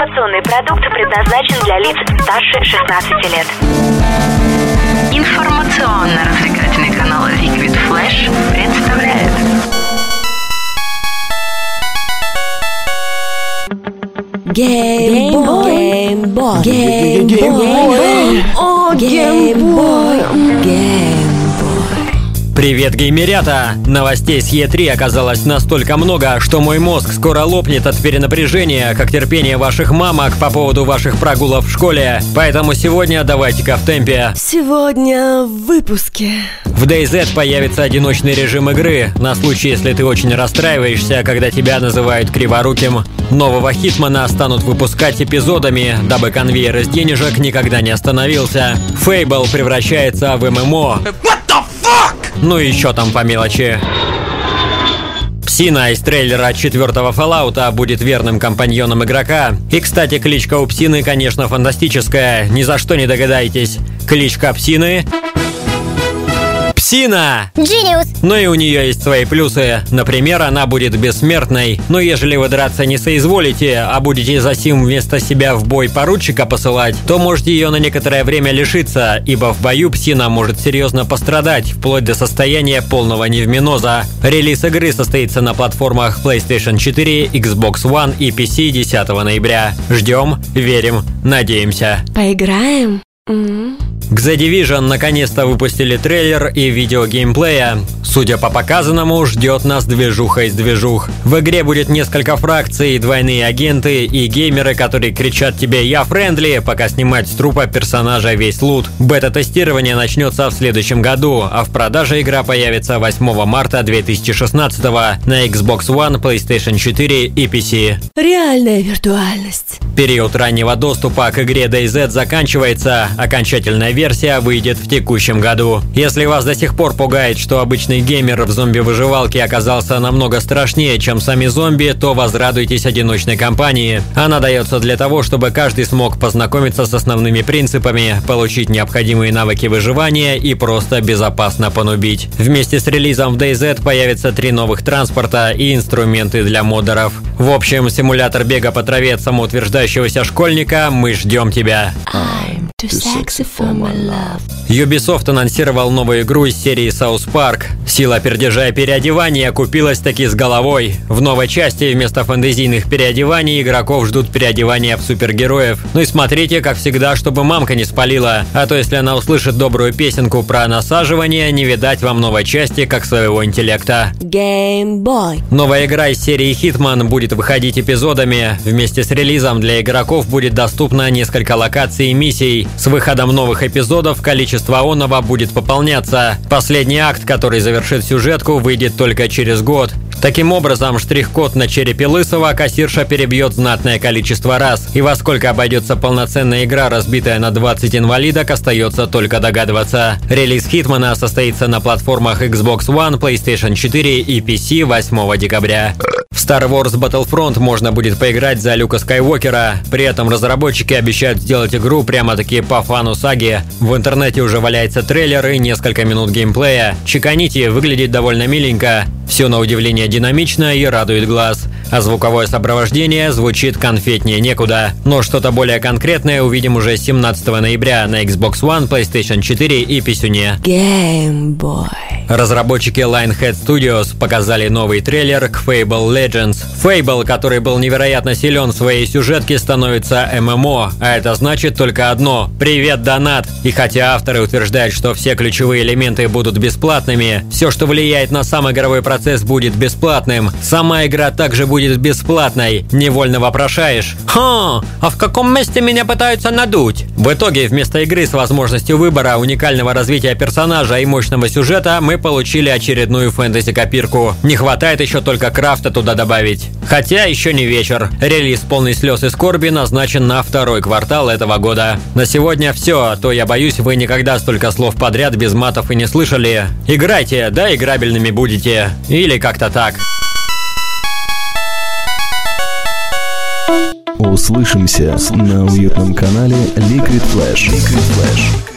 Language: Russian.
Информационный продукт предназначен для лиц старше 16 лет. Информационно-развлекательный канал Liquid Flash представляет. Геймбой, геймбой, геймбой, Привет, геймерята! Новостей с Е3 оказалось настолько много, что мой мозг скоро лопнет от перенапряжения, как терпение ваших мамок по поводу ваших прогулов в школе. Поэтому сегодня давайте-ка в темпе. Сегодня в выпуске. В DayZ появится одиночный режим игры, на случай, если ты очень расстраиваешься, когда тебя называют криворуким. Нового Хитмана станут выпускать эпизодами, дабы конвейер из денежек никогда не остановился. Фейбл превращается в ММО. Ну и еще там по мелочи. Псина из трейлера четвертого Fallout будет верным компаньоном игрока. И, кстати, кличка у Псины, конечно, фантастическая. Ни за что не догадаетесь. Кличка Псины Псина! Genius! Но и у нее есть свои плюсы. Например, она будет бессмертной. Но ежели вы драться не соизволите, а будете за сим вместо себя в бой поручика посылать, то можете ее на некоторое время лишиться, ибо в бою псина может серьезно пострадать, вплоть до состояния полного невминоза. Релиз игры состоится на платформах PlayStation 4, Xbox One и PC 10 ноября. Ждем, верим, надеемся. Поиграем? М? К The Division наконец-то выпустили трейлер и видео геймплея. Судя по показанному, ждет нас движуха из движух. В игре будет несколько фракций, двойные агенты и геймеры, которые кричат тебе «Я friendly», пока снимают с трупа персонажа весь лут. Бета-тестирование начнется в следующем году, а в продаже игра появится 8 марта 2016 на Xbox One, PlayStation 4 и PC. Реальная виртуальность. Период раннего доступа к игре DayZ заканчивается, окончательная версия выйдет в текущем году. Если вас до сих пор пугает, что обычный геймер в зомби-выживалке оказался намного страшнее, чем сами зомби, то возрадуйтесь одиночной кампании. Она дается для того, чтобы каждый смог познакомиться с основными принципами, получить необходимые навыки выживания и просто безопасно понубить. Вместе с релизом в DayZ появятся три новых транспорта и инструменты для модеров. В общем, симулятор бега по траве от самоутверждающегося школьника «Мы ждем тебя». I'm too sexy for my love. Ubisoft анонсировал новую игру из серии South Park. Сила пердежа и переодевания купилась таки с головой. В новой части вместо фэнтезийных переодеваний игроков ждут переодевания в супергероев. Ну и смотрите, как всегда, чтобы мамка не спалила. А то если она услышит добрую песенку про насаживание, не видать вам новой части, как своего интеллекта. Геймбой. Новая игра из серии Hitman будет выходить эпизодами. Вместе с релизом для игроков будет доступно несколько локаций и миссий. С выходом новых эпизодов количество онова будет пополняться. Последний акт, который завершит сюжетку, выйдет только через год. Таким образом, штрих-код на черепе Лысого кассирша перебьет знатное количество раз. И во сколько обойдется полноценная игра, разбитая на 20 инвалидок, остается только догадываться. Релиз Хитмана состоится на платформах Xbox One, PlayStation 4 и PC 8 декабря. Star Wars Battlefront можно будет поиграть за Люка Скайуокера. При этом разработчики обещают сделать игру прямо-таки по фану саги. В интернете уже валяется трейлер и несколько минут геймплея. Чеканите, выглядит довольно миленько. Все на удивление динамично и радует глаз. А звуковое сопровождение звучит конфетнее некуда. Но что-то более конкретное увидим уже 17 ноября на Xbox One, PlayStation 4 и Писюне. Геймбой. Разработчики Lionhead Studios показали новый трейлер к Fable Legends. Fable, который был невероятно силен в своей сюжетке, становится ММО, а это значит только одно – привет, донат! И хотя авторы утверждают, что все ключевые элементы будут бесплатными, все, что влияет на сам игровой процесс, будет бесплатным, сама игра также будет бесплатной, невольно вопрошаешь «Ха, а в каком месте меня пытаются надуть?» В итоге, вместо игры с возможностью выбора, уникального развития персонажа и мощного сюжета, мы получили очередную фэнтези-копирку. Не хватает еще только крафта туда добавить. Хотя еще не вечер. Релиз полный слез и скорби назначен на второй квартал этого года. На сегодня все, а то я боюсь, вы никогда столько слов подряд без матов и не слышали. Играйте, да играбельными будете. Или как-то так. Услышимся на уютном канале Liquid Flash. Liquid Flash.